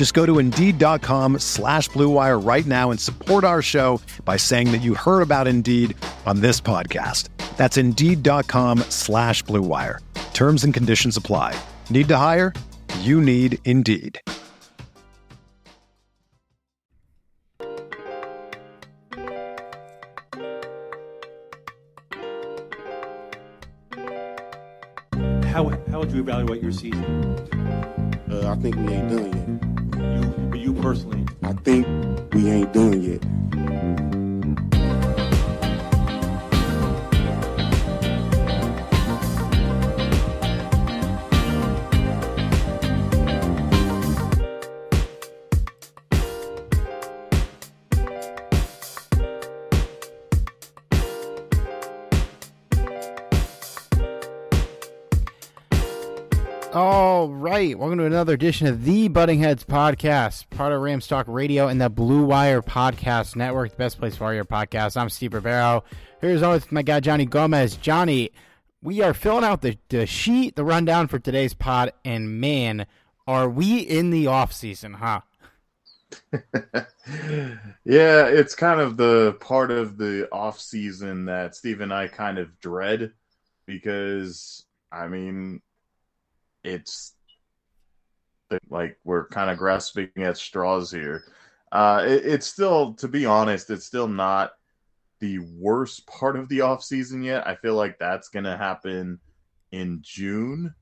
Just go to Indeed.com slash BlueWire right now and support our show by saying that you heard about Indeed on this podcast. That's Indeed.com slash BlueWire. Terms and conditions apply. Need to hire? You need Indeed. How, how would you evaluate your season? Uh, I think we ain't done You, but you personally. I think we ain't done yet. All right, welcome to another edition of the Butting Heads podcast, part of Rams Talk Radio and the Blue Wire Podcast Network, the best place for your podcasts. I'm Steve Rivero. Here's always my guy Johnny Gomez. Johnny, we are filling out the, the sheet, the rundown for today's pod, and man, are we in the off season, huh? yeah, it's kind of the part of the off season that Steve and I kind of dread because I mean it's like we're kind of grasping at straws here. Uh it, it's still to be honest, it's still not the worst part of the off season yet. I feel like that's gonna happen in June.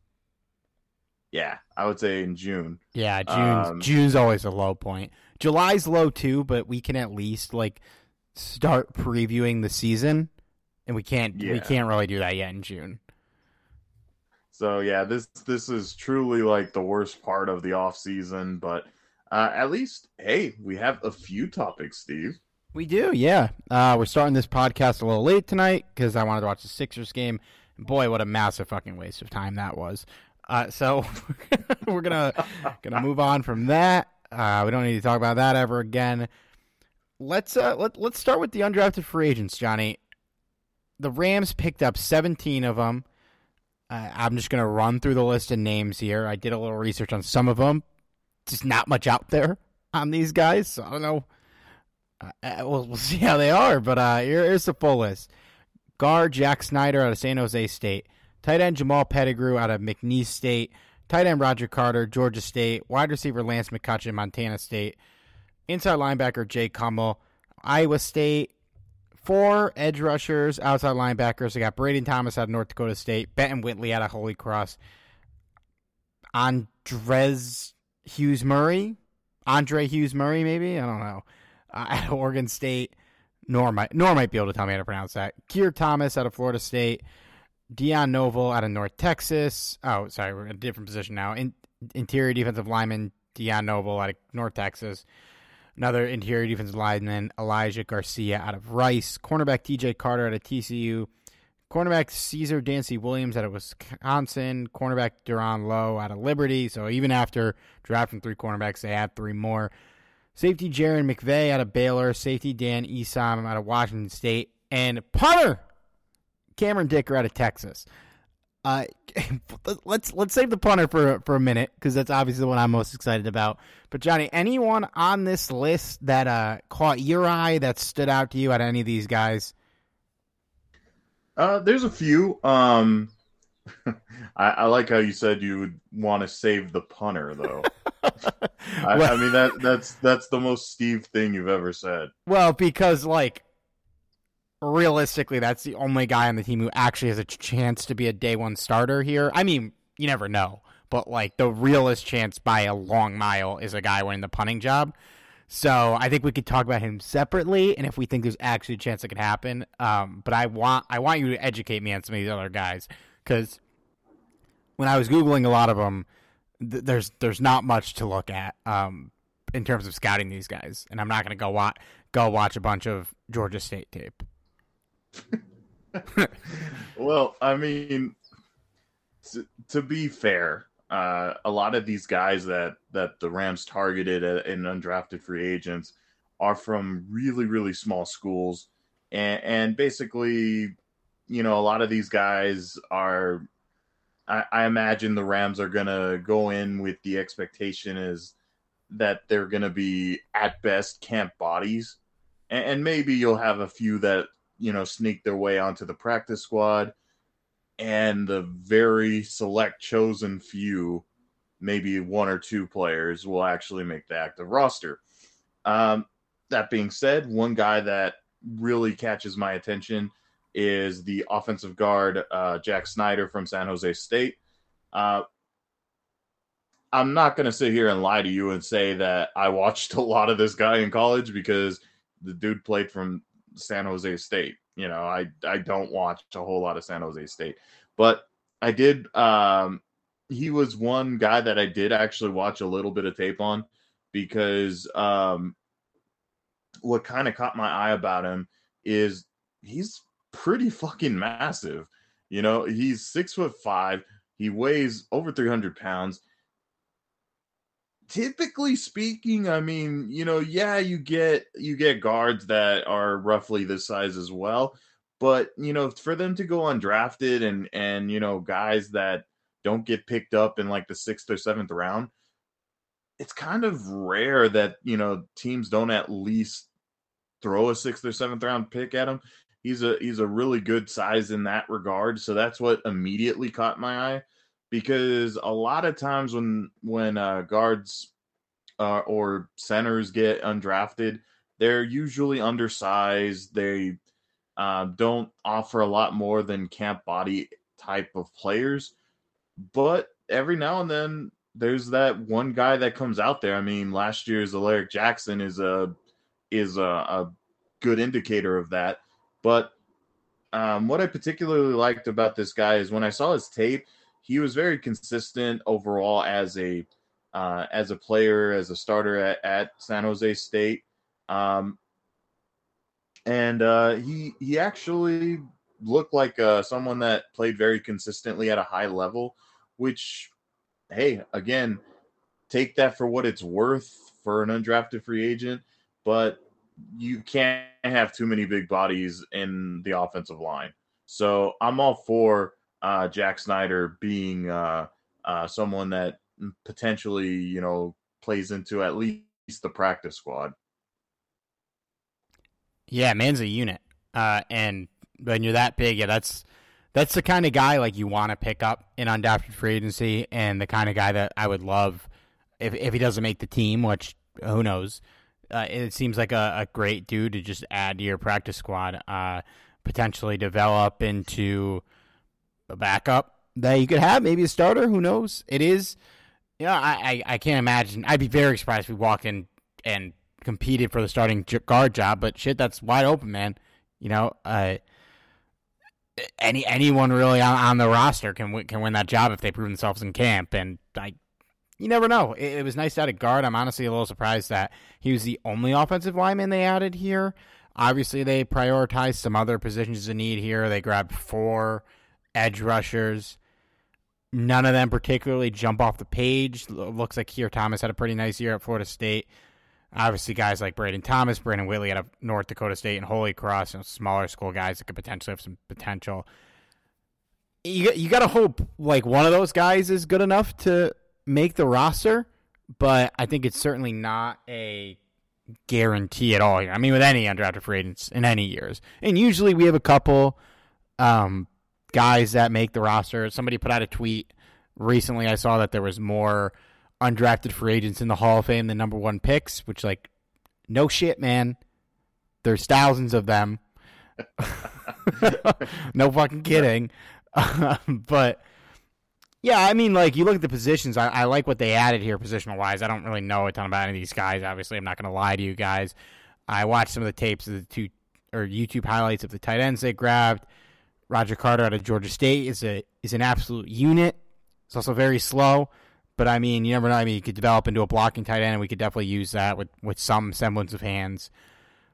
Yeah, I would say in June. Yeah, June's, Um, June's always a low point. July's low too, but we can at least like start previewing the season, and we can't we can't really do that yet in June. So yeah, this this is truly like the worst part of the off season, but uh, at least hey, we have a few topics, Steve. We do, yeah. Uh, we're starting this podcast a little late tonight because I wanted to watch the Sixers game. Boy, what a massive fucking waste of time that was. Uh, so we're gonna gonna move on from that. Uh, we don't need to talk about that ever again. Let's uh, let let's start with the undrafted free agents, Johnny. The Rams picked up 17 of them. Uh, I'm just gonna run through the list of names here. I did a little research on some of them. Just not much out there on these guys. So I don't know. Uh, uh, we'll, we'll see how they are, but uh, here, here's the full list. Guard Jack Snyder out of San Jose State. Tight end Jamal Pettigrew out of McNeese State. Tight end Roger Carter, Georgia State. Wide receiver Lance McCutcheon, Montana State. Inside linebacker Jake Hummel, Iowa State. Four edge rushers, outside linebackers. I got Braden Thomas out of North Dakota State. Benton Whitley out of Holy Cross. Andres Hughes Murray. Andre Hughes Murray, maybe? I don't know. Uh, at Oregon State. Nor might, Nor might be able to tell me how to pronounce that. Keir Thomas out of Florida State. Dion Noble out of North Texas. Oh, sorry, we're in a different position now. In, interior defensive lineman Dion Noble out of North Texas. Another interior defensive lineman Elijah Garcia out of Rice. Cornerback TJ Carter out of TCU. Cornerback Caesar Dancy Williams out of Wisconsin. Cornerback Duron Lowe out of Liberty. So even after drafting three cornerbacks, they add three more. Safety Jairon McVea out of Baylor. Safety Dan Isom out of Washington State. And punter Cameron Dicker out of Texas. Uh, let's let's save the punter for for a minute because that's obviously the one I'm most excited about. But Johnny, anyone on this list that uh, caught your eye that stood out to you out of any of these guys? Uh, there's a few. Um, I, I like how you said you would want to save the punter, though. I, I mean that that's that's the most Steve thing you've ever said. Well, because like realistically, that's the only guy on the team who actually has a chance to be a day one starter here. I mean, you never know, but like the realest chance by a long mile is a guy winning the punting job. So I think we could talk about him separately, and if we think there's actually a chance it could happen. Um, but I want I want you to educate me on some of these other guys because when I was googling a lot of them, th- there's there's not much to look at um, in terms of scouting these guys, and I'm not going to go watch go watch a bunch of Georgia State tape. well, I mean, to, to be fair, uh, a lot of these guys that that the Rams targeted in undrafted free agents are from really really small schools, and, and basically, you know, a lot of these guys are. I, imagine the Rams are gonna go in with the expectation is that they're gonna be at best camp bodies, and maybe you'll have a few that you know sneak their way onto the practice squad and the very select chosen few, maybe one or two players, will actually make the active roster. Um, that being said, one guy that really catches my attention is the offensive guard uh, Jack Snyder from San Jose State. Uh, I'm not going to sit here and lie to you and say that I watched a lot of this guy in college because the dude played from San Jose State. You know, I I don't watch a whole lot of San Jose State, but I did. Um, he was one guy that I did actually watch a little bit of tape on because um, what kind of caught my eye about him is he's pretty fucking massive. You know, he's six foot five. He weighs over 300 pounds typically speaking i mean you know yeah you get you get guards that are roughly this size as well but you know for them to go undrafted and and you know guys that don't get picked up in like the sixth or seventh round it's kind of rare that you know teams don't at least throw a sixth or seventh round pick at him he's a he's a really good size in that regard so that's what immediately caught my eye because a lot of times when when uh, guards uh, or centers get undrafted, they're usually undersized. They uh, don't offer a lot more than camp body type of players, but every now and then there's that one guy that comes out there. I mean, last year's Alaric Jackson is a is a, a good indicator of that. But um, what I particularly liked about this guy is when I saw his tape, he was very consistent overall as a uh, as a player, as a starter at, at San Jose State. Um, and uh, he he actually looked like uh, someone that played very consistently at a high level, which, hey, again, take that for what it's worth for an undrafted free agent, but you can't have too many big bodies in the offensive line. So I'm all for uh, Jack Snyder being uh, uh, someone that potentially, you know, plays into at least the practice squad. Yeah, man's a unit, uh, and when you're that big, yeah, that's that's the kind of guy like you want to pick up in undrafted free agency, and the kind of guy that I would love if if he doesn't make the team, which who knows. Uh, it seems like a, a, great dude to just add to your practice squad. Uh, potentially develop into a backup that you could have, maybe a starter. Who knows? It is. You know, I, I, I can't imagine. I'd be very surprised if we walked in and competed for the starting guard job. But shit, that's wide open, man. You know, uh, any anyone really on, on the roster can can win that job if they prove themselves in camp. And I, you never know. It, it was nice to add a guard. I'm honestly a little surprised that he was the only offensive lineman they added here. Obviously, they prioritized some other positions of need here. They grabbed four edge rushers. None of them particularly jump off the page. Looks like Keir Thomas had a pretty nice year at Florida State. Obviously, guys like Braden Thomas, Brandon Whitley out of North Dakota State, and Holy Cross, you know, smaller school guys that could potentially have some potential. You you got to hope like one of those guys is good enough to make the roster, but I think it's certainly not a guarantee at all. I mean, with any undrafted free agents in any years, and usually we have a couple. Um, guys that make the roster. Somebody put out a tweet recently. I saw that there was more undrafted free agents in the Hall of Fame than number one picks, which like no shit, man. There's thousands of them. no fucking kidding. but yeah, I mean, like you look at the positions. I, I like what they added here, positional wise. I don't really know a ton about any of these guys. Obviously, I'm not going to lie to you guys. I watched some of the tapes of the two or YouTube highlights of the tight ends they grabbed. Roger Carter out of Georgia State is a is an absolute unit. It's also very slow, but I mean, you never know. I mean, you could develop into a blocking tight end, and we could definitely use that with, with some semblance of hands.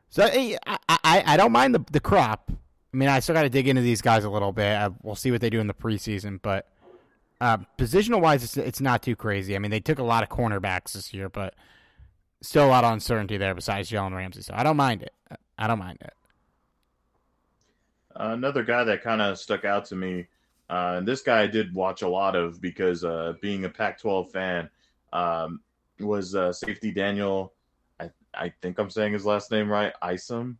So I I, I don't mind the the crop. I mean, I still got to dig into these guys a little bit. I, we'll see what they do in the preseason, but uh, positional wise, it's it's not too crazy. I mean, they took a lot of cornerbacks this year, but still a lot of uncertainty there. Besides Jalen Ramsey, so I don't mind it. I don't mind it. Another guy that kind of stuck out to me, uh, and this guy I did watch a lot of because uh, being a Pac-12 fan, um, was uh, safety Daniel. I I think I'm saying his last name right. Isom.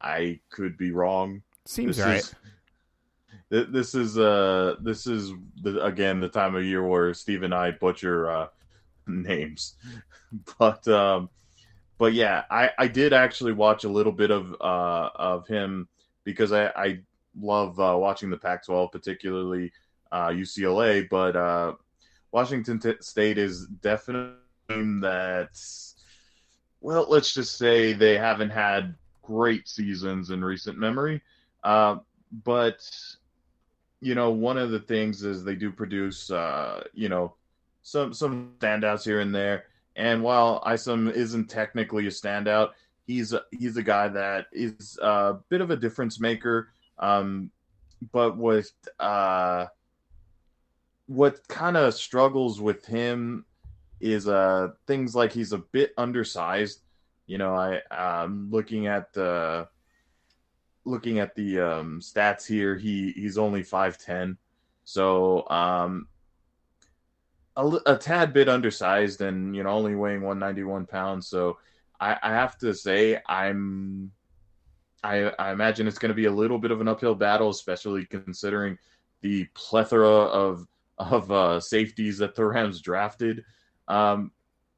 I could be wrong. Seems this right. Is, this is uh this is the, again the time of year where Steve and I butcher uh, names, but um, but yeah, I I did actually watch a little bit of uh of him because I, I love uh, watching the Pac-12, particularly uh, UCLA. But uh, Washington T- State is definitely that. Well, let's just say they haven't had great seasons in recent memory. Uh, but you know, one of the things is they do produce, uh, you know, some some standouts here and there. And while Isom isn't technically a standout, he's a, he's a guy that is a bit of a difference maker. Um, but with uh, what kind of struggles with him is uh, things like he's a bit undersized. You know, I um, looking at the looking at the um, stats here. He he's only five ten, so um, a, a tad bit undersized, and you know only weighing one ninety one pounds. So I, I have to say I'm I, I imagine it's going to be a little bit of an uphill battle, especially considering the plethora of of uh, safeties that the Rams drafted. Um,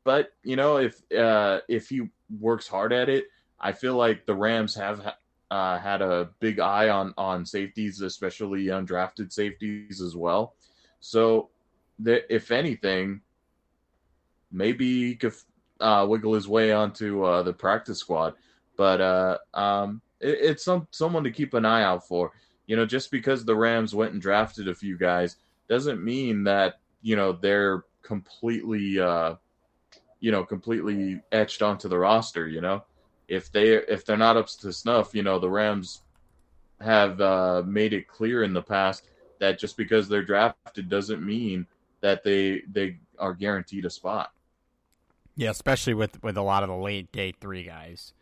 but you know, if uh, if he works hard at it, I feel like the Rams have uh, had a big eye on on safeties, especially undrafted safeties as well. So, that if anything, maybe uh, wiggle his way onto uh, the practice squad. But uh, um, it, it's some someone to keep an eye out for. You know, just because the Rams went and drafted a few guys doesn't mean that you know they're completely uh, you know completely etched onto the roster. You know, if they if they're not up to snuff, you know the Rams have uh, made it clear in the past that just because they're drafted doesn't mean that they they are guaranteed a spot. Yeah, especially with with a lot of the late day three guys,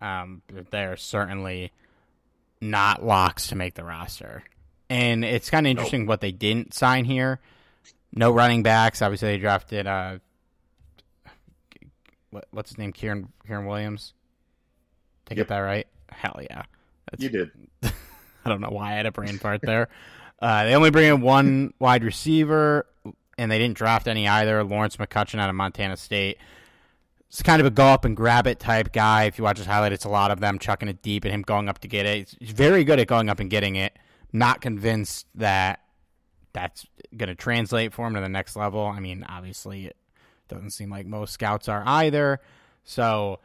um, they're certainly not locks to make the roster. And it's kind of interesting nope. what they didn't sign here. No running backs. Obviously, they drafted uh, what, what's his name? Kieran Kyren Williams. Did I get that right? Hell yeah. That's, you did. I don't know why I had a brain fart there. Uh, they only bring in one wide receiver and they didn't draft any either. Lawrence McCutcheon out of Montana State. It's kind of a go up and grab it type guy. If you watch his highlight, it's a lot of them chucking it deep and him going up to get it. He's very good at going up and getting it. Not convinced that that's going to translate for him to the next level. I mean, obviously, it doesn't seem like most scouts are either. So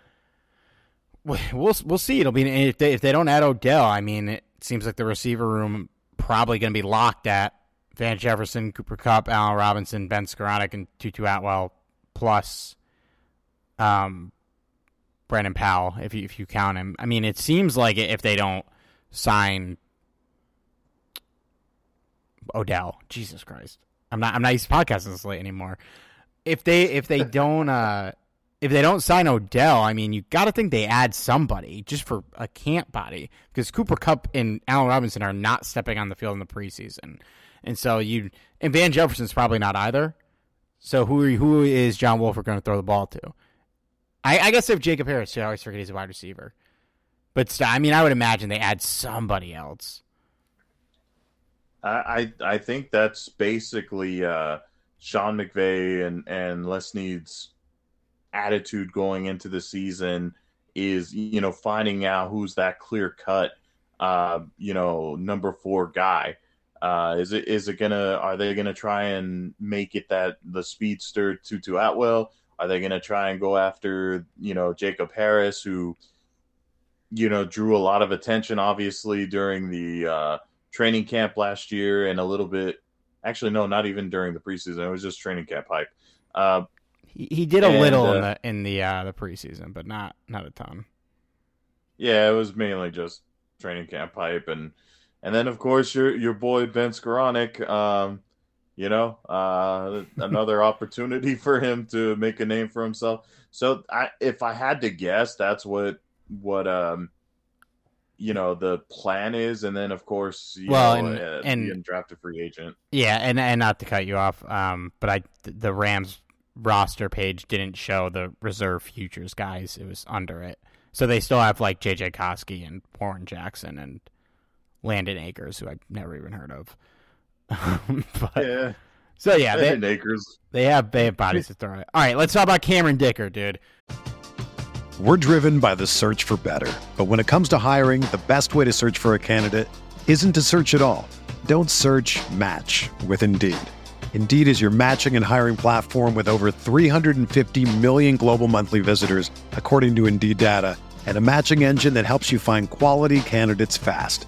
we'll we'll see. It'll be if they if they don't add Odell. I mean, it seems like the receiver room probably going to be locked at Van Jefferson, Cooper Kupp, Allen Robinson, Ben Skowronek, and Tutu Atwell, plus um, Brandon Powell, if you if you count him. I mean, it seems like if they don't sign Odell, Jesus Christ, I'm not I'm not used to podcasting this late anymore. If they if they don't uh, if they don't sign Odell, I mean, you got to think they add somebody just for a camp body because Cooper Kupp and Allen Robinson are not stepping on the field in the preseason. And so you and Van Jefferson's probably not either. So who are, who is John Wolford going to throw the ball to? I, I guess if Jacob Harris, I always forget he's a wide receiver. But I mean, I would imagine they add somebody else. I I think that's basically uh, Sean McVay and and Les Snead's attitude going into the season is you know finding out who's that clear cut uh, you know, number four guy. Uh, is it is it gonna are they gonna try and make it that the speedster Tutu Atwell? Are they gonna try and go after you know Jacob Harris, who you know drew a lot of attention obviously during the uh, training camp last year and a little bit actually no not even during the preseason it was just training camp hype. Uh, He, he did a And, little uh, in the in the uh, the preseason, but not not a ton. Yeah, it was mainly just training camp hype and and then of course your your boy Ben Skowronek, um, you know, uh, another opportunity for him to make a name for himself. So I if I had to guess, that's what what um you know the plan is, and then of course you Well, know, and- uh, and- being drafted free agent. Yeah, and and not to cut you off, um, but I the Rams roster page didn't show the reserve futures guys; it was under it. So they still have like JJ Koski and Warren Jackson and Landen Akers, who I've never even heard of. but, Yeah, So yeah, they, and Akers. they have they have bodies to throw. At. All right, let's talk about Cameron Dicker, dude. We're driven by the search for better. But when it comes to hiring, the best way to search for a candidate isn't to search at all. Don't search match with Indeed. Indeed is your matching and hiring platform with over 350 million global monthly visitors, according to Indeed data, and a matching engine that helps you find quality candidates fast.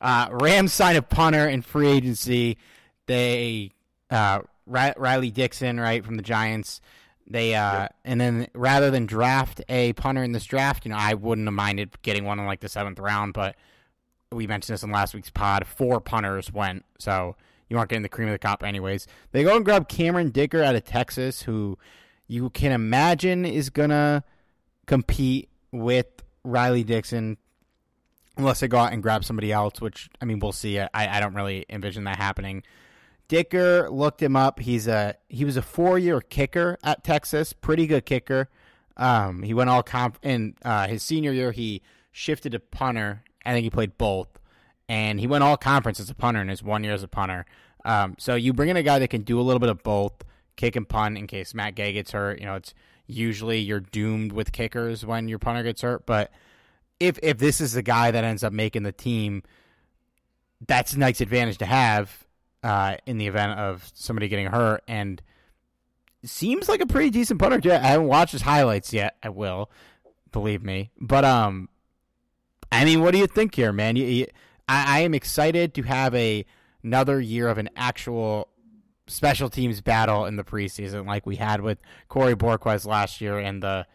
Uh, Rams sign a punter in free agency. They uh, Riley Dixon, right from the Giants. They uh, and then rather than draft a punter in this draft, you know, I wouldn't have minded getting one in like the seventh round, but we mentioned this in last week's pod. Four punters went, so you aren't getting the cream of the crop anyways. They go and grab Cameron Dicker out of Texas, who you can imagine is gonna compete with Riley Dixon unless they go out and grab somebody else, which I mean we'll see. I, I don't really envision that happening. Dicker looked him up. He's a he was a four year kicker at Texas, pretty good kicker. Um, he went all comp in uh, his senior year. He shifted to punter. I think he played both, and he went all conference as a punter in his one year as a punter. Um, so you bring in a guy that can do a little bit of both, kick and punt in case Matt Gay gets hurt. You know, it's usually you're doomed with kickers when your punter gets hurt, but if if this is the guy that ends up making the team, that's a nice advantage to have uh, in the event of somebody getting hurt. And seems like a pretty decent punter. I haven't watched his highlights yet. I will, believe me. But um, I mean, what do you think here, man? You, you, I, I am excited to have a another year of an actual special teams battle in the preseason, like we had with Corey Bojorquez last year and the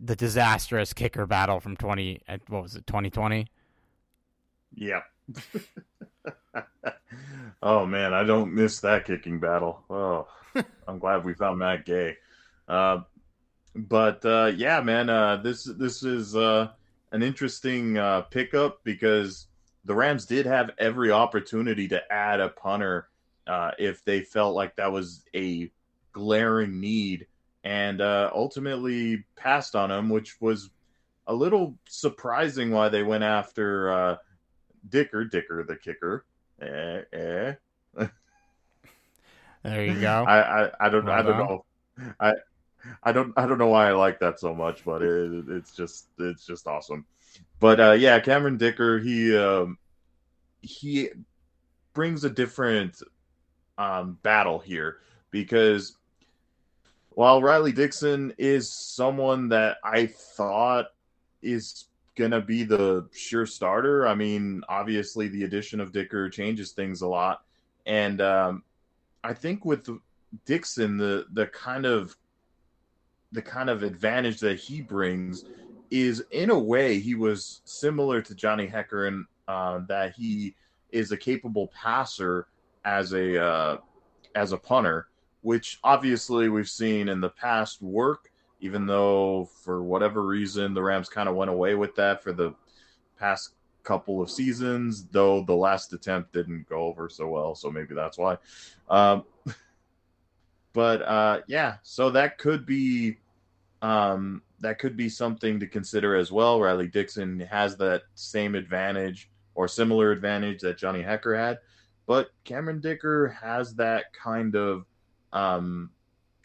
the disastrous kicker battle from twenty. uh, What was it? Twenty twenty. Yeah. oh man, I don't miss that kicking battle. Oh, I'm glad we found Matt Gay. Uh, but uh, yeah, man, uh, this this is uh, an interesting uh, pickup because the Rams did have every opportunity to add a punter uh, if they felt like that was a glaring need, and uh, ultimately passed on him, which was a little surprising why they went after. Uh, Dicker, Dicker the kicker. Eh, eh. There you go. I, I, I don't, Well I don't know. I, I don't, I don't know why I like that so much, but it, it's just, it's just awesome. But uh, yeah, Cameron Dicker, he, um, he brings a different um, battle here because while Riley Dixon is someone that I thought is gonna be the sure starter. I mean, obviously the addition of Dicker changes things a lot, and um, I think with Dixon, the the kind of the kind of advantage that he brings is in a way he was similar to Johnny Hekker in uh, that he is a capable passer as a uh, as a punter, which obviously we've seen in the past work. Even though for whatever reason the Rams kind of went away with that for the past couple of seasons, though the last attempt didn't go over so well, so maybe that's why. Um, but uh, yeah, so that could be um, that could be something to consider as well. Riley Dixon has that same advantage or similar advantage that Johnny Hekker had, but Cameron Dicker has that kind of um,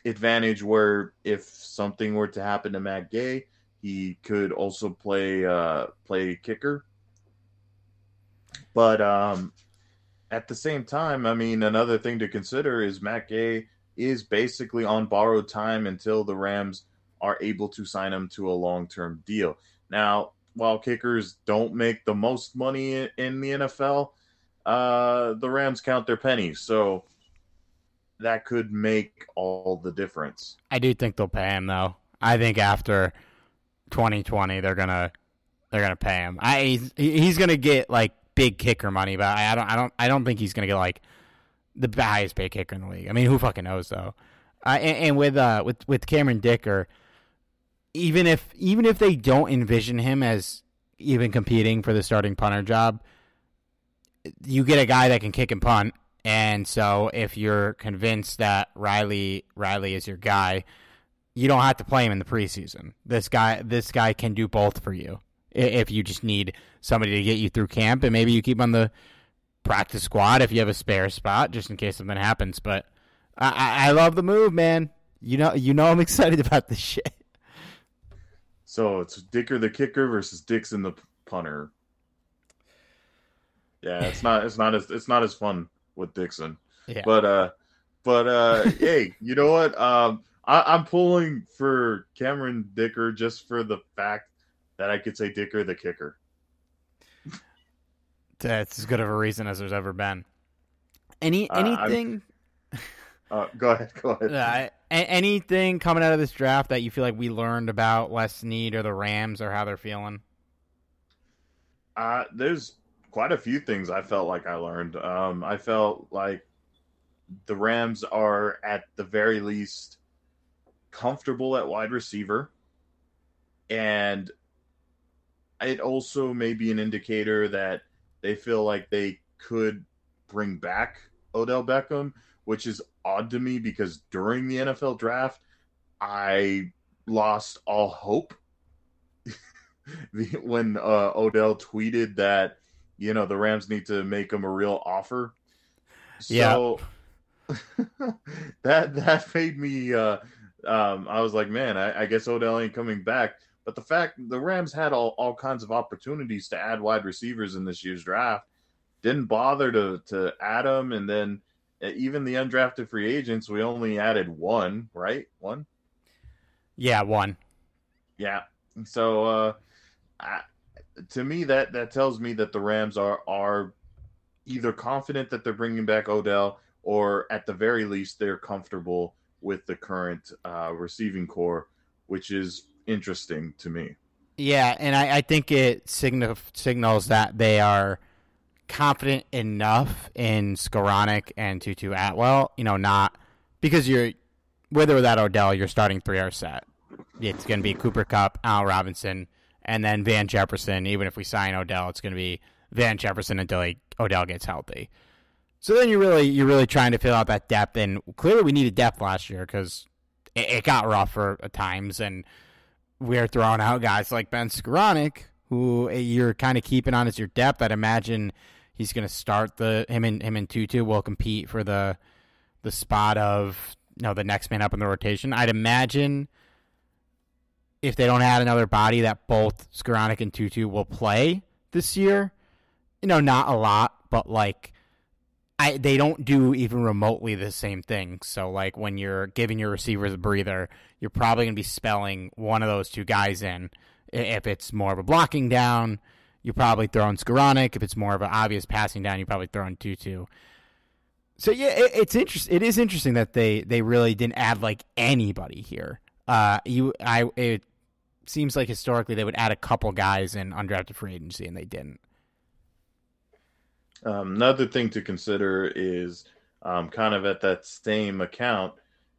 advantage where if something were to happen to Matt Gay, he could also play uh, play kicker. But um, at the same time, I mean, another thing to consider is Matt Gay is basically on borrowed time until the Rams are able to sign him to a long term deal. Now, while kickers don't make the most money in the NFL, uh, the Rams count their pennies. So that could make all the difference. I do think they'll pay him though. I think after 2020 they're gonna they're gonna pay him. I he's, he's gonna get like big kicker money, but I, don't I don't I don't think he's gonna get like the highest paid kicker in the league. I mean, who fucking knows though? Uh, and, and, with uh with with Cameron Dicker, even if even if they don't envision him as even competing for the starting punter job, you get a guy that can kick and punt. And so if you're convinced that Riley Riley is your guy, you don't have to play him in the preseason. This guy this guy can do both for you. If you just need somebody to get you through camp and maybe you keep on the practice squad if you have a spare spot just in case something happens, but I, I love the move, man. You know you know I'm excited about this shit. So it's Dicker the kicker versus Dixon the punter. Yeah, it's not it's not as it's not as fun with Dixon. Yeah. But uh but uh hey, you know what? Um I, am pulling for Cameron Dicker just for the fact that I could say Dicker the kicker. That's as good of a reason as there's ever been. Any anything uh, uh, go ahead, go ahead. Uh, anything coming out of this draft that you feel like we learned about Les Snead or the Rams or how they're feeling? Uh, there's quite a few things I felt like I learned. Um, I felt like the Rams are at the very least comfortable at wide receiver, and it also may be an indicator that they feel like they could bring back Odell Beckham, which is odd to me because during the NFL draft, I lost all hope when uh, Odell tweeted that you know the Rams need to make him a real offer. So yeah. that that made me. Uh, um, I was like, man, I, I guess Odell ain't coming back. But the fact the Rams had all, all kinds of opportunities to add wide receivers in this year's draft, didn't bother to to add them, and then even the undrafted free agents, we only added one, right? One. Yeah, one. Yeah. So, uh, I, to me, that that tells me that the Rams are are either confident that they're bringing back Odell, or at the very least, they're comfortable with the current uh, receiving corps, which is interesting to me. Yeah, and I, I think it signal, signals that they are confident enough in Skowronek and Tutu Atwell, you know, not because you're with or without Odell, you're starting three hour set. It's going to be Cooper Kupp, Al Robinson, and then Van Jefferson. Even if we sign Odell, it's going to be Van Jefferson until Odell gets healthy. So then you're really you're really trying to fill out that depth, and clearly we needed depth last year because it, it, got rough for times, and we're throwing out guys like Ben Skowronek, who eh, you're kind of keeping on as your depth. I'd imagine he's going to start the him and him and Tutu will compete for the the spot of you know the next man up in the rotation. I'd imagine if they don't add another body that both Skowronek and Tutu will play this year. You know, not a lot, but like I they don't do even remotely the same thing. So like when you're giving your receivers a breather, you're probably going to be spelling one of those two guys in. If it's more of a blocking down, you're probably throwing Skowronek. If it's more of an obvious passing down, you're probably throwing Tutu. So yeah, it, it's interesting. It is interesting that they they really didn't add like anybody here. uh, you I it seems like historically they would add a couple guys in undrafted free agency, and they didn't. Um, another thing to consider is um, kind of at that same account.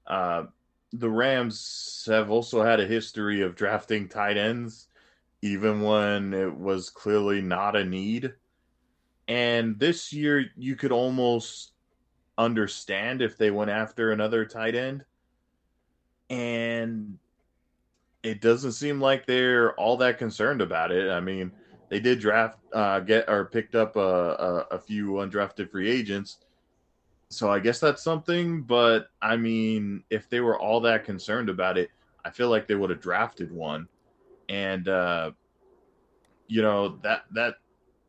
Uh, the Rams have also had a history of drafting tight ends, even when it was clearly not a need. And this year, you could almost understand if they went after another tight end. And it doesn't seem like they're all that concerned about it. I mean, they did draft, uh, get or picked up a, a, a few undrafted free agents. So I guess that's something. But I mean, if they were all that concerned about it, I feel like they would have drafted one. And, uh, you know, that, that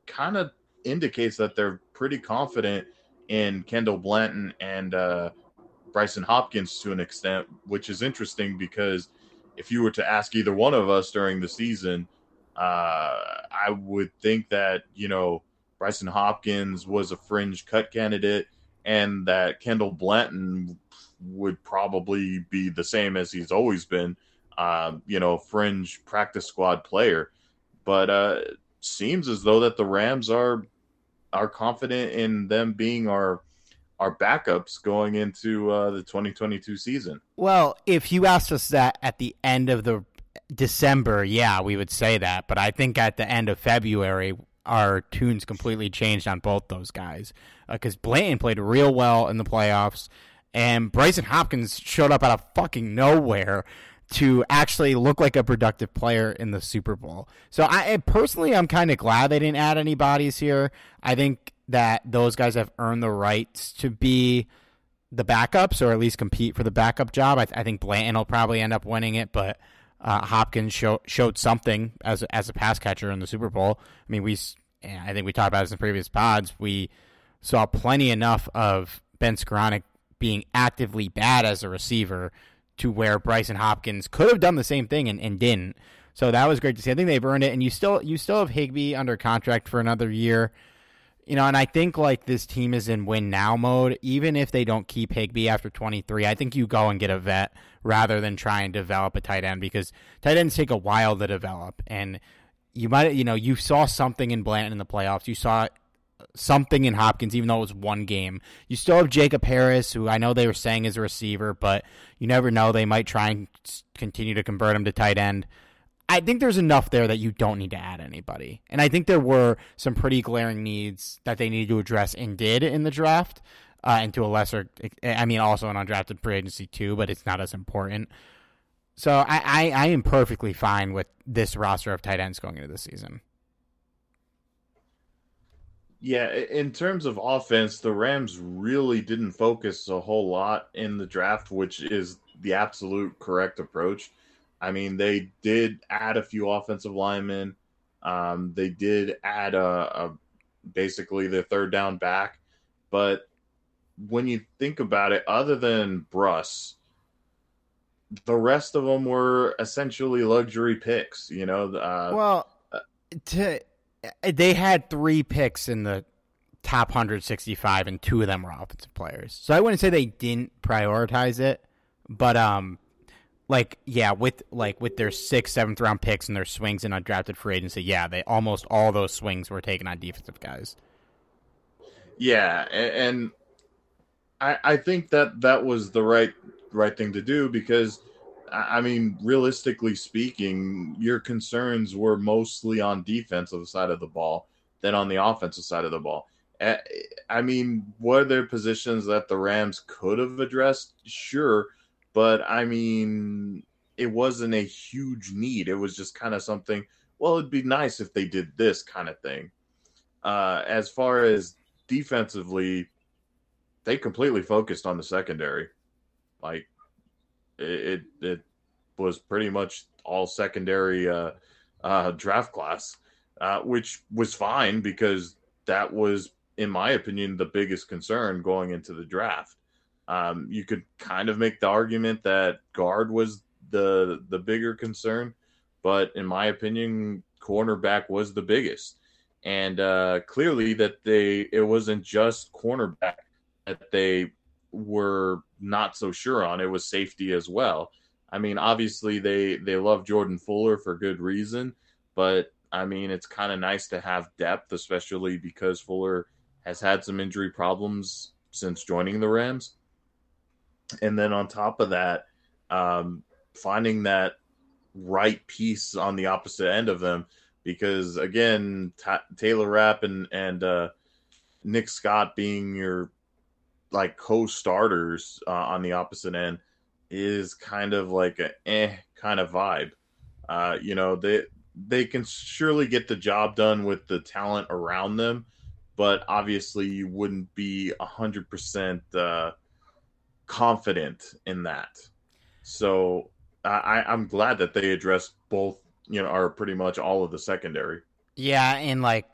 kind of indicates that they're pretty confident in Kendall Blanton and uh, Brycen Hopkins to an extent, which is interesting because if you were to ask either one of us during the season, uh, I would think that, you know, Brycen Hopkins was a fringe cut candidate and that Kendall Blanton would probably be the same as he's always been, um, you know, fringe practice squad player. But uh, seems as though that the Rams are are confident in them being our our backups going into uh, the 2022 season. Well, if you asked us that at the end of the December, yeah, we would say that. But I think at the end of February, our tunes completely changed on both those guys because uh, Blanton played real well in the playoffs, and Brycen Hopkins showed up out of fucking nowhere to actually look like a productive player in the Super Bowl. So I personally, I'm kind of glad they didn't add any bodies here. I think that those guys have earned the rights to be the backups or at least compete for the backup job. I, th- I think Blanton will probably end up winning it, but uh, Hopkins show, showed something as as a pass catcher in the Super Bowl. I mean, we I think we talked about this in previous pods. We saw plenty enough of Ben Skowronek being actively bad as a receiver to where Brycen Hopkins could have done the same thing and, and didn't. So that was great to see. I think they've earned it, and you still you still have Higbee under contract for another year. You know, and I think like this team is in win now mode. Even if they don't keep Higbee after 23, I think you go and get a vet rather than try and develop a tight end because tight ends take a while to develop. And you might, you know, you saw something in Blanton in the playoffs. You saw something in Hopkins, even though it was one game. You still have Jacob Harris, who I know they were saying is a receiver, but you never know. They might try and continue to convert him to tight end. I think there's enough there that you don't need to add anybody. And I think there were some pretty glaring needs that they needed to address and did in the draft. Uh, and to a lesser, I mean, also an undrafted free agency too, but it's not as important. So I, I, I am perfectly fine with this roster of tight ends going into the season. Yeah, in terms of offense, the Rams really didn't focus a whole lot in the draft, which is the absolute correct approach. I mean, they did add a few offensive linemen. Um, they did add a, a basically the third down back, but when you think about it, other than Bruss, the rest of them were essentially luxury picks. You know, uh, well, to, they had three picks in the top 165, and two of them were offensive players. So I wouldn't say they didn't prioritize it, but um, like yeah, with like with their sixth, seventh round picks and their swings in undrafted free agency, yeah, they almost all those swings were taken on defensive guys. Yeah, and, I, I think that that was the right right thing to do because I mean, realistically speaking, your concerns were mostly on defensive side of the ball than on the offensive side of the ball. I mean, were there positions that the Rams could have addressed? Sure, but I mean, it wasn't a huge need. It was just kind of something. Well, it'd be nice if they did this kind of thing. Uh, as far as defensively, they completely focused on the secondary. Like it, it, it was pretty much all secondary uh, uh, draft class, uh, which was fine because that was, in my opinion, the biggest concern going into the draft. Um, you could kind of make the argument that guard was the the bigger concern, but in my opinion, cornerback was the biggest. And uh, clearly, that they it wasn't just cornerback that they were not so sure on; it was safety as well. I mean, obviously they they love Jordan Fuller for good reason, but I mean, it's kind of nice to have depth, especially because Fuller has had some injury problems since joining the Rams. And then on top of that, um, finding that right piece on the opposite end of them, because again, Taylor Rapp and and uh, Nick Scott being your like co-starters uh, on the opposite end is kind of like a eh kind of vibe. Uh, you know, they they can surely get the job done with the talent around them, but obviously you wouldn't be a hundred percent uh, confident in that. So I, I'm glad that they addressed both, you know, are pretty much all of the secondary. Yeah, and like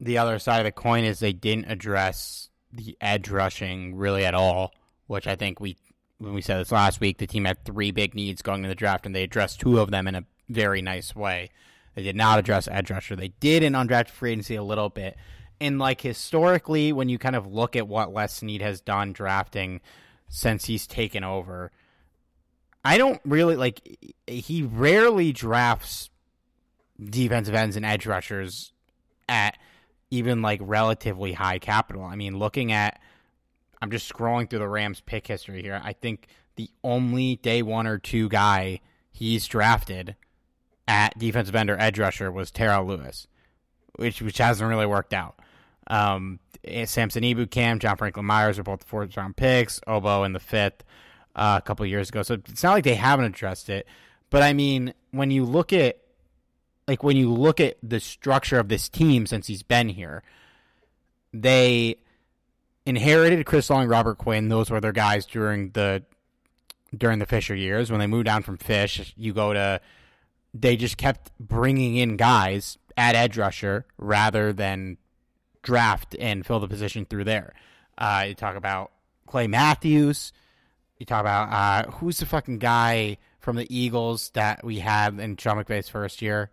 the other side of the coin is they didn't address the edge rushing really at all, which I think we when we said this last week, the team had three big needs going into the draft, and they addressed two of them in a very nice way. They did not address edge rusher. They did in undrafted free agency a little bit. And like historically, when you kind of look at what Les Snead has done drafting since he's taken over, I don't really like. He rarely drafts defensive ends and edge rushers at even like relatively high capital. I mean, looking at, I'm just scrolling through the Rams pick history here. I think the only day one or two guy he's drafted at defensive end or edge rusher was Terrell Lewis, which which hasn't really worked out. Um, eh, Samson Ebukam, John Franklin Myers are both fourth round picks. Ogbo in the fifth uh, a couple years ago. So it's not like they haven't addressed it. But I mean, when you look at like when you look at the structure of this team since he's been here, they inherited Chris Long, Robert Quinn. Those were their guys during the during the Fisher years. When they moved down from Fish, you go to they just kept bringing in guys at edge rusher rather than draft and fill the position through there. Uh, you talk about Clay Matthews. You talk about uh, who's the fucking guy from the Eagles that we had in Sean McVay's first year.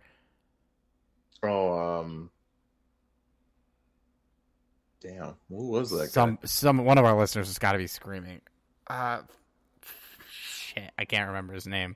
Oh, um, damn, who was that? Some, guy? some one of our listeners has got to be screaming. Uh, shit, I can't remember his name.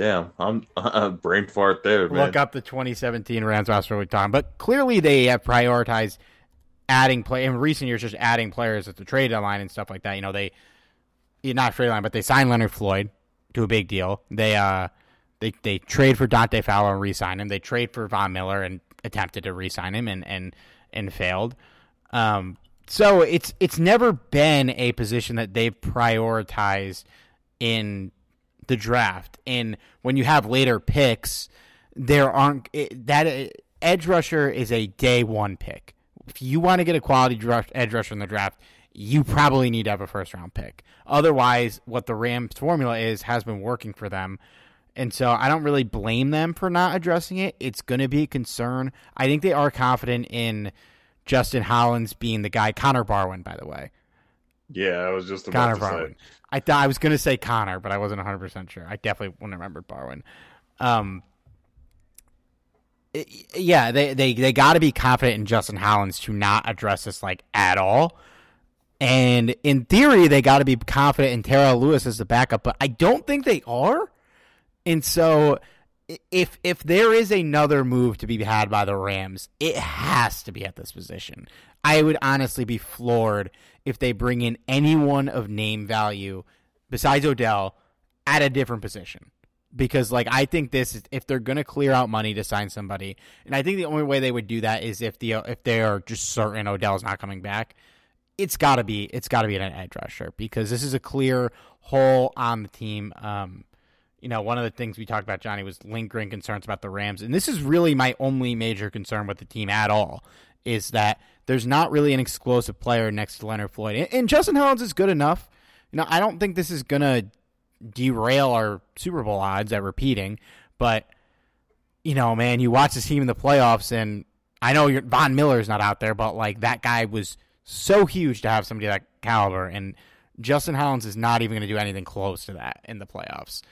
Damn, I'm a brain fart there, man. Look up the 2017 Rams roster Tom, but clearly they have prioritized adding play in recent years, just adding players at the trade deadline and stuff like that. You know, they not trade line, but they signed Leonard Floyd to a big deal. They uh they they trade for Dante Fowler and re-sign him. They trade for Von Miller and attempted to re-sign him and and and failed. Um, so it's it's never been a position that they've prioritized in the draft. And when you have later picks, there aren't that uh, edge rusher is a day one pick. If you want to get a quality edge rusher in the draft, you probably need to have a first round pick. Otherwise, what the Rams formula is has been working for them. And so I don't really blame them for not addressing it. It's going to be a concern. I think they are confident in Justin Hollins being the guy. Connor Barwin, by the way. Yeah, I was just Connor Barwin. Say. I thought I was going to say Connor, but I wasn't 100 percent sure. I definitely wouldn't remember Barwin. Um, it, yeah, they they they got to be confident in Justin Hollins to not address this like at all. And in theory, they got to be confident in Terrell Lewis as the backup, but I don't think they are. And so if if there is another move to be had by the Rams, it has to be at this position. I would honestly be floored if they bring in anyone of name value besides Odell at a different position. Because like I think this is if they're gonna clear out money to sign somebody, and I think the only way they would do that is if the if they are just certain Odell's not coming back. It's gotta be it's gotta be an edge rusher because this is a clear hole on the team. Um, you know, one of the things we talked about, Johnny, was lingering concerns about the Rams. And this is really my only major concern with the team at all is that there's not really an explosive player next to Leonard Floyd. And, and Justin Hollins is good enough. You know, I don't think this is going to derail our Super Bowl odds at repeating, but, you know, man, you watch this team in the playoffs, and I know your, Von Miller's not out there, but, like, that guy was so huge to have somebody that caliber. And Justin Hollins is not even going to do anything close to that in the playoffs.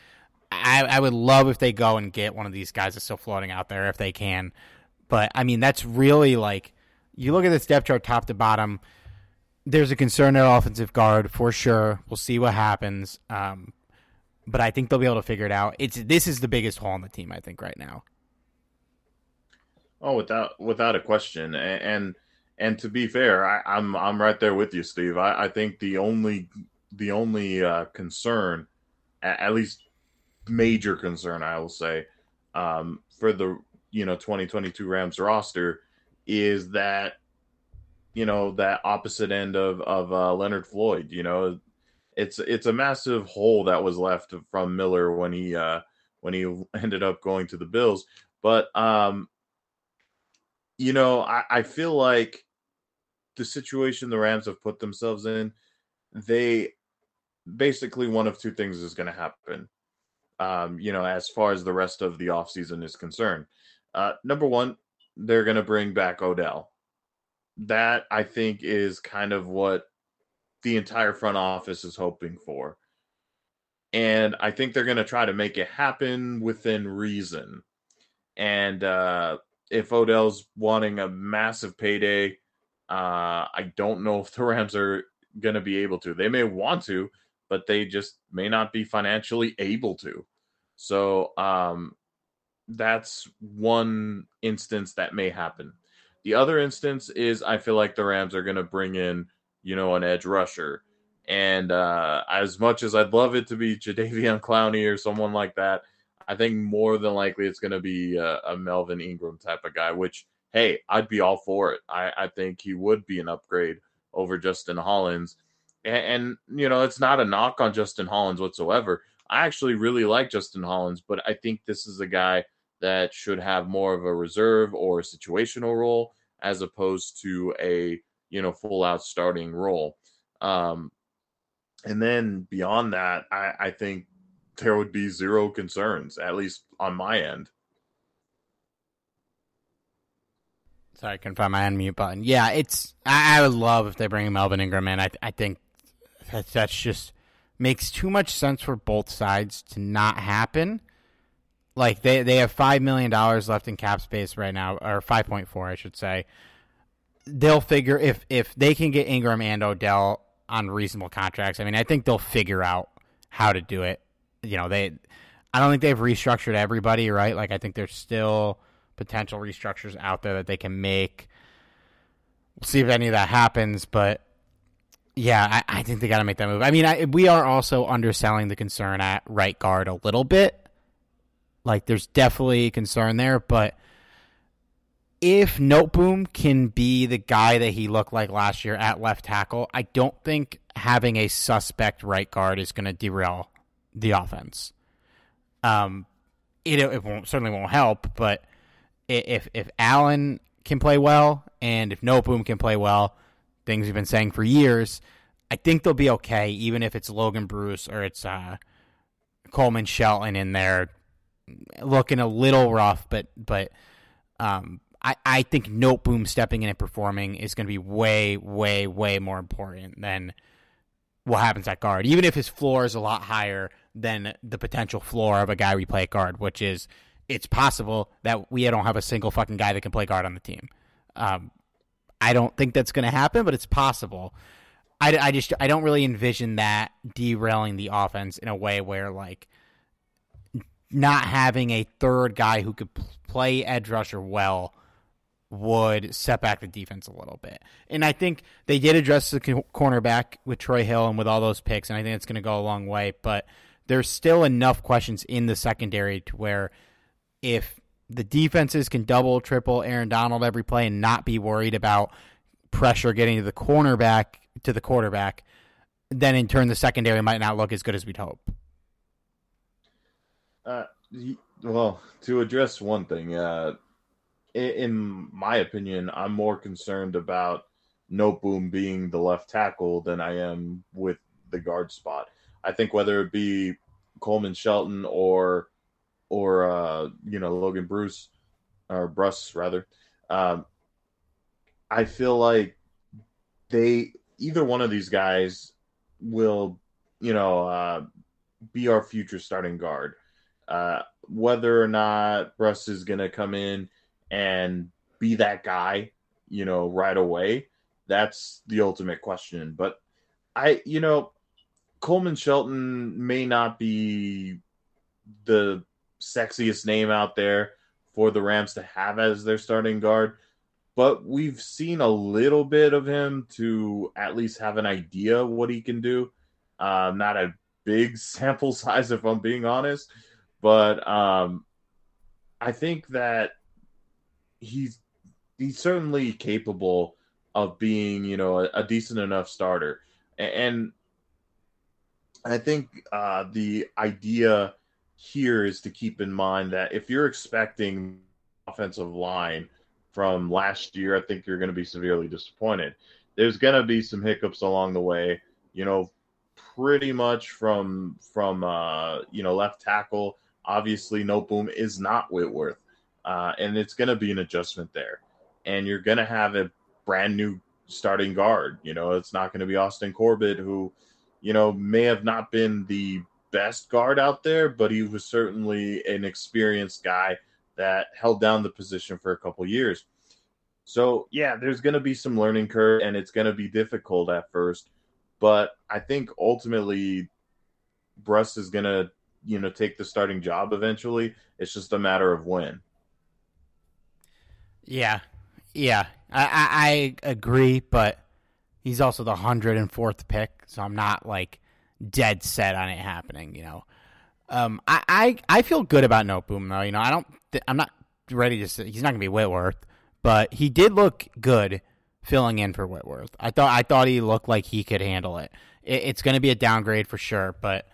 I, I would love if they go and get one of these guys that's still floating out there if they can. But I mean, that's really like you look at this depth chart top to bottom. There's a concern at offensive guard for sure. We'll see what happens. Um, but I think they'll be able to figure it out. It's this is the biggest hole in the team, I think, right now. Oh, without without a question, and and, and to be fair, I, am I'm, I'm right there with you, Steve. I, I think the only the only uh, concern, at, at least major concern, I will say, um, for the you know 2022 Rams roster is that you know that opposite end of of uh, Leonard Floyd. You know, it's it's a massive hole that was left from Miller when he uh, when he ended up going to the Bills. But um, you know, I, I feel like the situation the Rams have put themselves in, they basically one of two things is going to happen um, you know, as far as the rest of the offseason is concerned. Uh, number one, they're going to bring back Odell. That I think is kind of what the entire front office is hoping for. And I think they're going to try to make it happen within reason. And uh, if Odell's wanting a massive payday, uh, I don't know if the Rams are going to be able to. They may want to, but they just may not be financially able to. So um, that's one instance that may happen. The other instance is I feel like the Rams are going to bring in, you know, an edge rusher. And uh, as much as I'd love it to be Jadeveon Clowney or someone like that, I think more than likely it's going to be a, a, Melvin Ingram type of guy, which, hey, I'd be all for it. I, I think he would be an upgrade over Justin Hollins. And, and, you know, it's not a knock on Justin Hollins whatsoever. I actually really like Justin Hollins, but I think this is a guy that should have more of a reserve or a situational role as opposed to a you know full out starting role. Um, and then beyond that, I, I think there would be zero concerns, at least on my end. Sorry, I couldn't find my unmute button. Yeah, it's. I, I would love if they bring Melvin Ingram in. I, I think that that's just makes too much sense for both sides to not happen. Like they they have five million dollars left in cap space right now, or five point four, I should say. They'll figure if if they can get Ingram and Odell on reasonable contracts. I mean, I think they'll figure out how to do it. You know, they. I don't think they've restructured everybody, right? Like I think there's still potential restructures out there that they can make. We'll see if any of that happens, but yeah, I, I think they got to make that move. I mean, I, we are also underselling the concern at right guard a little bit. Like, there's definitely a concern there, but if Noteboom can be the guy that he looked like last year at left tackle, I don't think having a suspect right guard is going to derail the offense. Um, it it won't certainly won't help, but if if Allen can play well and if Noteboom can play well, things we've been saying for years. I think they'll be okay, even if it's Logan Bruce or it's uh, Coleman Shelton in there, looking a little rough. But but um, I I think Noteboom stepping in and performing is going to be way way way more important than what happens at guard. Even if his floor is a lot higher than the potential floor of a guy we play guard, which is it's possible that we don't have a single fucking guy that can play guard on the team. Um, I don't think that's going to happen, but it's possible. I, I just I don't really envision that derailing the offense in a way where like not having a third guy who could play edge rusher well would set back the defense a little bit. And I think they did address the cornerback with Troy Hill and with all those picks, and I think it's going to go a long way. But there's still enough questions in the secondary to where if the defenses can double, triple Aaron Donald every play and not be worried about pressure getting to the cornerback to the quarterback, then in turn the secondary might not look as good as we'd hope. Uh, well, to address one thing, uh, in my opinion, I'm more concerned about Noteboom being the left tackle than I am with the guard spot. I think whether it be Coleman Shelton or or uh, you know Logan Bruce or Bruss rather, um, I feel like they either one of these guys will you know uh, be our future starting guard. Uh, whether or not Russ is going to come in and be that guy, you know, right away, that's the ultimate question. But I, you know, Coleman Shelton may not be the sexiest name out there for the Rams to have as their starting guard, but we've seen a little bit of him to at least have an idea what he can do. Uh, not a big sample size, if I'm being honest, but um, I think that he's he's certainly capable of being, you know, a, a decent enough starter. And I think uh, the idea here is to keep in mind that if you're expecting offensive line from last year, I think you're going to be severely disappointed. There's going to be some hiccups along the way. You know, pretty much from from uh, you know left tackle. Obviously, Noteboom is not Whitworth uh, and it's going to be an adjustment there. And you're going to have a brand new starting guard. You know, it's not going to be Austin Corbett, who, you know, may have not been the best guard out there, but he was certainly an experienced guy that held down the position for a couple years. So, yeah, there's going to be some learning curve and it's going to be difficult at first. But I think ultimately, Bruss is going to, you know, take the starting job eventually. It's just a matter of when. Yeah, yeah, I, I, I agree, but he's also the hundred and fourth pick, so I'm not like dead set on it happening. You know, um, I, I, I feel good about Noteboom though. You know, I don't, I'm not ready to. Say, he's not gonna be Whitworth, but he did look good filling in for Whitworth. I thought, I thought he looked like he could handle it. it it's gonna be a downgrade for sure, but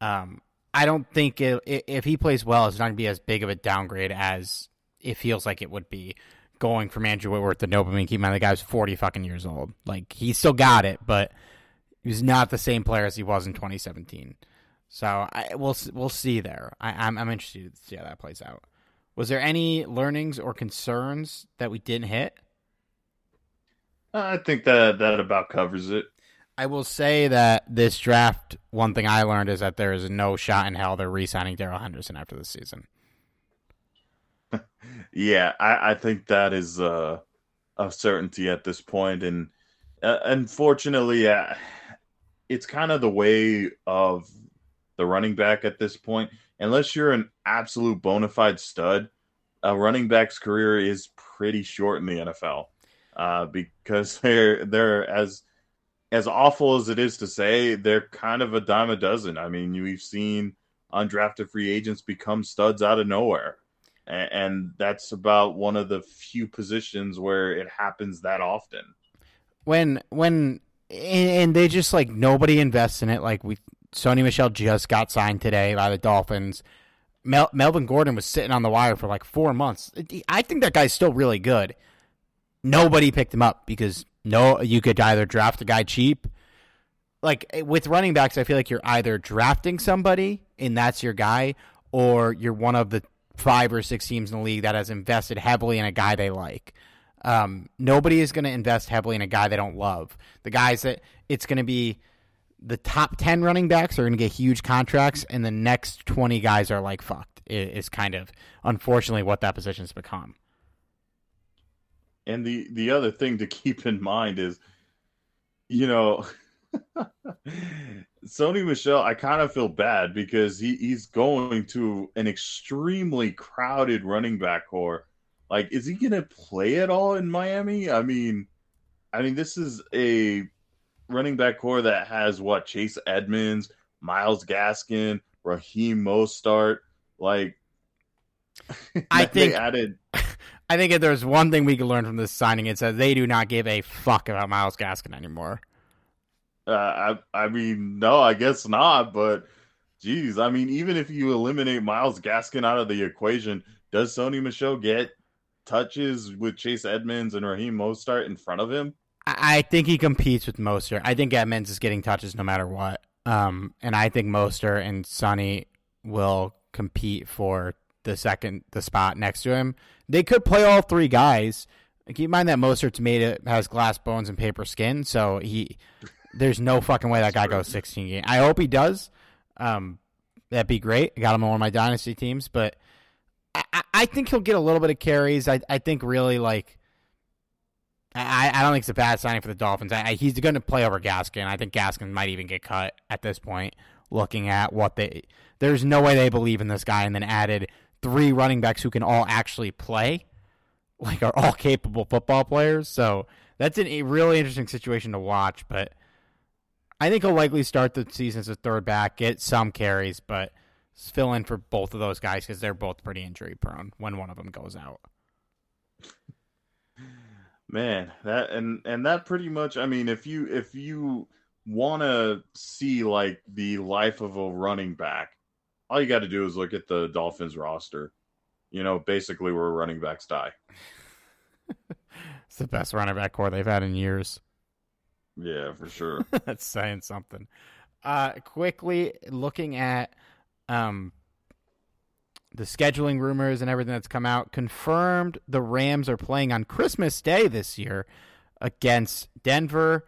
um, I don't think it, if he plays well, it's not gonna be as big of a downgrade as it feels like it would be going from Andrew Whitworth to Noteboom. Keep in mind the guy's forty fucking years old. Like he still got it, but he's not the same player as he was in 2017. So I, we'll we'll see there. I, I'm I'm interested to see how that plays out. Was there any learnings or concerns that we didn't hit? I think that that about covers it. I will say that this draft, one thing I learned is that there is no shot in hell they're re-signing Darrell Henderson after this season yeah, I, I think that is uh, a certainty at this point, and uh, unfortunately, uh, it's kind of the way of the running back at this point. Unless you're an absolute bona fide stud, a running back's career is pretty short in the NFL uh, because they're they're as as awful as it is to say, they're kind of a dime a dozen. I mean, we've seen undrafted free agents become studs out of nowhere and that's about one of the few positions where it happens that often. When when and they just like nobody invests in it. Like we, Sony Michel just got signed today by the Dolphins. Mel, Melvin Gordon was sitting on the wire for like four months. I think that guy's still really good. Nobody picked him up because no, you could either draft a guy cheap. Like with running backs, I feel like you're either drafting somebody and that's your guy, or you're one of the five or six teams in the league that has invested heavily in a guy they like. Um, nobody is going to invest heavily in a guy they don't love. The guys that it's going to be the top 10 running backs are going to get huge contracts, and the next 20 guys are like fucked, is kind of unfortunately what that position has become. And the, the other thing to keep in mind is, you know, Sony Michel, I kind of feel bad because he, he's going to an extremely crowded running back corps. Like, is he gonna play at all in Miami? I mean, I mean, this is a running back corps that has what Chase Edmonds, Myles Gaskin, Raheem Mostert. Like, I they think- added. I think if there's one thing we can learn from this signing, it's that they do not give a fuck about Myles Gaskin anymore. Uh, I I mean, no, I guess not. But, geez, I mean, even if you eliminate Myles Gaskin out of the equation, does Sony Michel get touches with Chase Edmonds and Raheem Mostert in front of him? I I think he competes with Mostert. I think Edmonds is getting touches no matter what. Um, and I think Mostert and Sony will compete for the second the spot next to him. They could play all three guys. Keep in mind that Mostert's made it has glass bones and paper skin, so he there's no fucking way that guy goes 16 games. I hope he does. Um, that'd be great. I got him on one of my dynasty teams, but I, I- think he'll get a little bit of carries. I I think really like I, I don't think it's a bad signing for the Dolphins. I, I, he's going to play over Gaskin. I think Gaskin might even get cut at this point. Looking at what they, there's no way they believe in this guy, and then added three running backs who can all actually play, like are all capable football players. So that's a really interesting situation to watch. But I think he'll likely start the season as a third back, get some carries, but fill in for both of those guys because they're both pretty injury prone when one of them goes out. Man, that and and that pretty much. I mean, if you if you want to see like the life of a running back, all you got to do is look at the Dolphins roster. You know, basically where running backs die. It's the best running back corps they've had in years. Yeah, for sure. That's saying something. Uh, quickly looking at um, the scheduling rumors and everything that's come out, confirmed the Rams are playing on Christmas Day this year against Denver.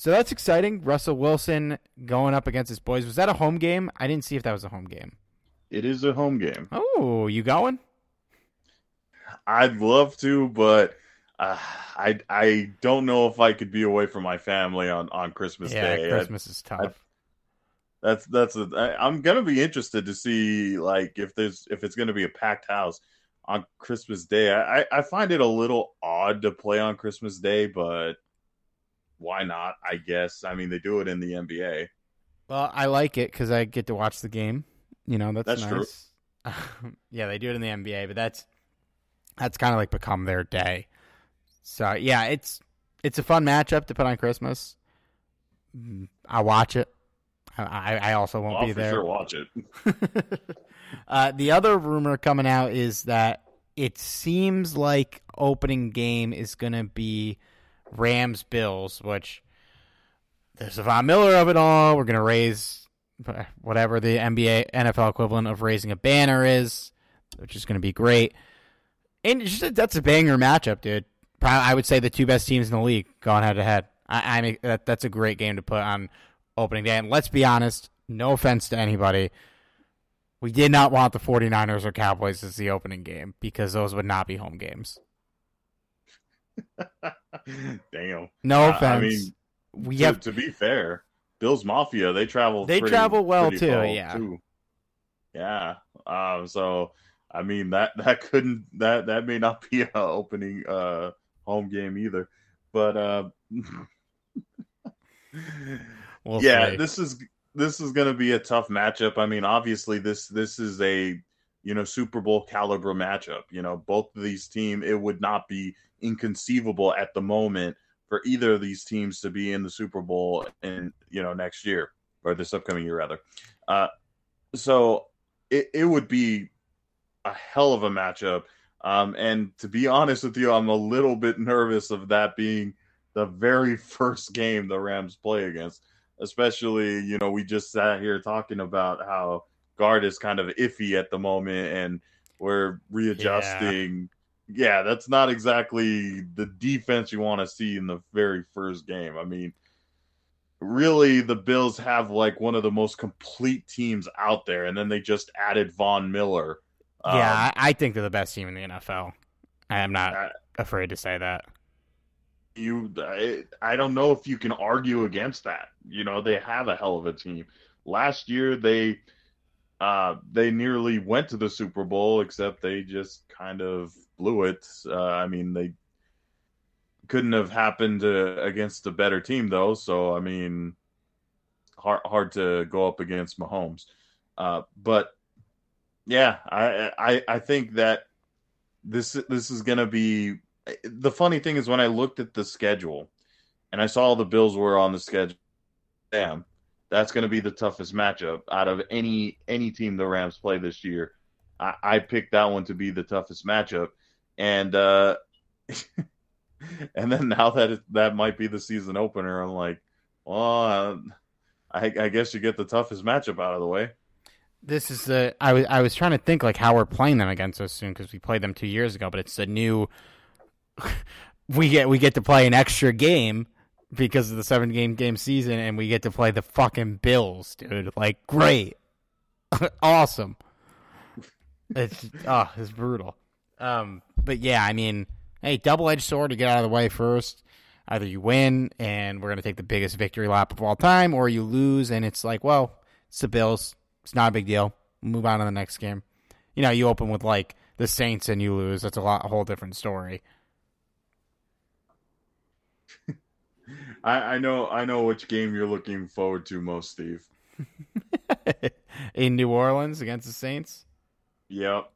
So that's exciting. Russell Wilson going up against his boys. Was that a home game? I didn't see if that was a home game. it is a home game. Oh, you going? I'd love to, but uh, I I don't know if I could be away from my family on on Christmas yeah, Day. Christmas is tough. That's that's a, I, I'm gonna be interested to see like if there's if it's gonna be a packed house on Christmas Day. I, I I find it a little odd to play on Christmas Day, but why not? I guess. I mean, they do it in the NBA. Well, I like it because I get to watch the game. You know, that's, That's true. nice. yeah, they do it in the NBA, but that's that's kind of like become their day. So yeah, it's it's a fun matchup to put on Christmas. Mm, I watch it. I I, also won't I'll be there. sure watch it. uh, the other rumor coming out is that it seems like opening game is going to be Rams Bills, which there's a Von Miller of it all. We're to raise whatever the NBA NFL equivalent of raising a banner is, which is to be great. And just, that's a banger matchup, dude. Probably, I would say the two best teams in the league going head to head. I, I mean, that, that's a great game to put on opening day. And let's be honest, no offense to anybody, we did not want the 49ers or Cowboys as the opening game because those would not be home games. Damn. No offense. I mean, we to, have to be fair, Bills Mafia they travel. They pretty- travel well, too, yeah. Yeah. Um. So I mean that that couldn't that that may not be a opening uh home game either, but uh. we'll yeah, see. this is this is going to be a tough matchup. I mean, obviously this this is a you know Super Bowl caliber matchup. You know, both of these teams, it would not be inconceivable at the moment for either of these teams to be in the Super Bowl in you know next year or this upcoming year rather. Uh, so it it would be a hell of a matchup. Um, and to be honest with you, I'm a little bit nervous of that being the very first game the Rams play against. Especially, you know, we just sat here talking about how guard is kind of iffy at the moment and we're readjusting. Yeah, that's not exactly the defense you want to see in the very first game. I mean, really, the Bills have like one of the most complete teams out there, and then they just added Von Miller. Um, yeah, I, I think they're the best team in the NFL. I am not I- afraid to say that. you I, I don't know if you can argue against that. You know, they have a hell of a team. Last year they uh they nearly went to the Super Bowl except they just kind of blew it. Uh, I mean, they couldn't have happened uh, against a better team though, so I mean hard hard to go up against Mahomes. Uh, but yeah, I, I I think that this this is to be the funny thing is when I looked at the schedule and I saw the Bills were on the schedule, damn, that's to be the toughest matchup out of any any team the Rams play this year. I, I picked that one to be the toughest matchup, and uh, and then now that it, that might be the season opener, I'm like, well, I, I guess you get the toughest matchup out of the way. This is the I was I was trying to think like how we're playing them against so soon because we played them two years ago, but it's a new we get we get to play an extra game because of the seven game game season, and we get to play the fucking Bills, dude. Like, great, awesome. It's oh, it's brutal. Um, but yeah, I mean, hey, double edged sword to get out of the way first. Either you win and we're gonna take the biggest victory lap of all time, or you lose and it's like, well, it's the Bills. It's not a big deal. Move on to the next game. You know, you open with like the Saints and you lose. That's a lot, a whole different story. I, I know I know which game you're looking forward to most, Steve. In New Orleans against the Saints. Yep.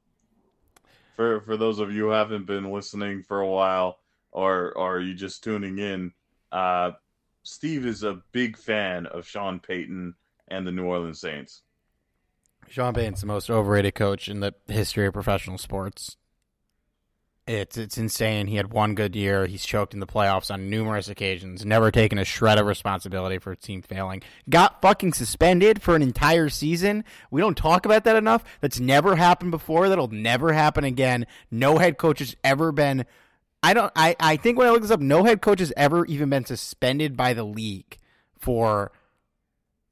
For for those of you who haven't been listening for a while, or are you just tuning in, uh, Steve is a big fan of Sean Payton and the New Orleans Saints. Sean Payton's the most overrated coach in the history of professional sports. It's it's insane. He had one good year. He's choked in the playoffs on numerous occasions. Never taken a shred of responsibility for a team failing. Got fucking suspended for an entire season. We don't talk about that enough. That's never happened before. That'll never happen again. No head coach has ever been. I don't. I I think when I look this up, no head coach has ever even been suspended by the league for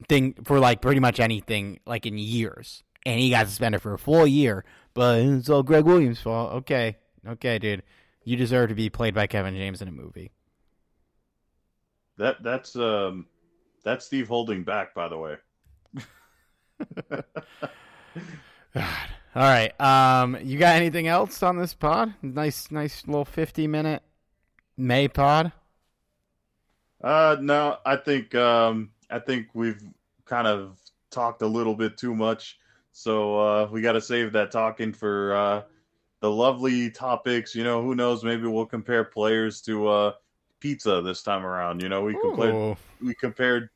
thing for like pretty much anything like in years. And he got suspended for a full year. But it's all Gregg Williams' fault. Okay. Okay, dude. You deserve to be played by Kevin James in a movie. That that's um that's Steve holding back, by the way. God. All right. Um, you got anything else on this pod? Nice, nice little fifty-minute May pod. Uh, no, I think um, I think we've kind of talked a little bit too much, so uh, we got to save that talking for uh, the lovely topics. You know, who knows? Maybe we'll compare players to uh, pizza this time around. You know, we compared we compared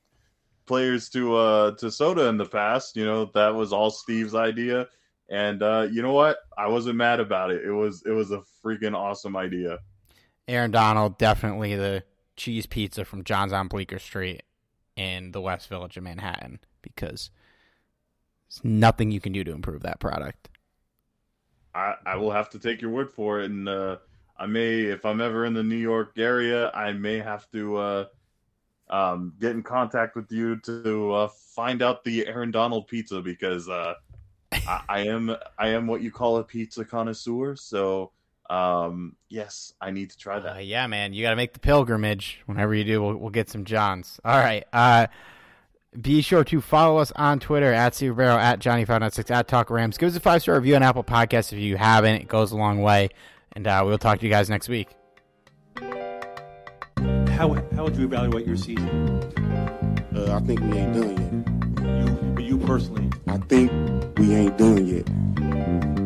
players to uh, to soda in the past. You know, that was all Steve's idea, and uh, you know what? I wasn't mad about it. It was it was a freaking awesome idea. Aaron Donald, definitely the cheese pizza from John's on Bleecker Street in the West Village of Manhattan because there's nothing you can do to improve that product. I, will have to take your word for it, and uh, I may, if I'm ever in the New York area, I may have to uh, um, get in contact with you to uh, find out the Aaron Donald pizza because uh, I, I am I am what you call a pizza connoisseur. So um, yes, I need to try Uh, that. yeah, man, you got to make the pilgrimage. Whenever you do, we'll, we'll get some Johns. All right. Be sure to follow us on Twitter at Steve Barrow, at Johnny596, at Talk Rams. Give us a five star review on Apple Podcasts if you haven't. It goes a long way. And uh, we'll talk to you guys next week. How how would you evaluate your season? Uh, I think we ain't done yet. You you personally. I think we ain't done yet.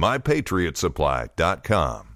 MyPatriotSupply.com.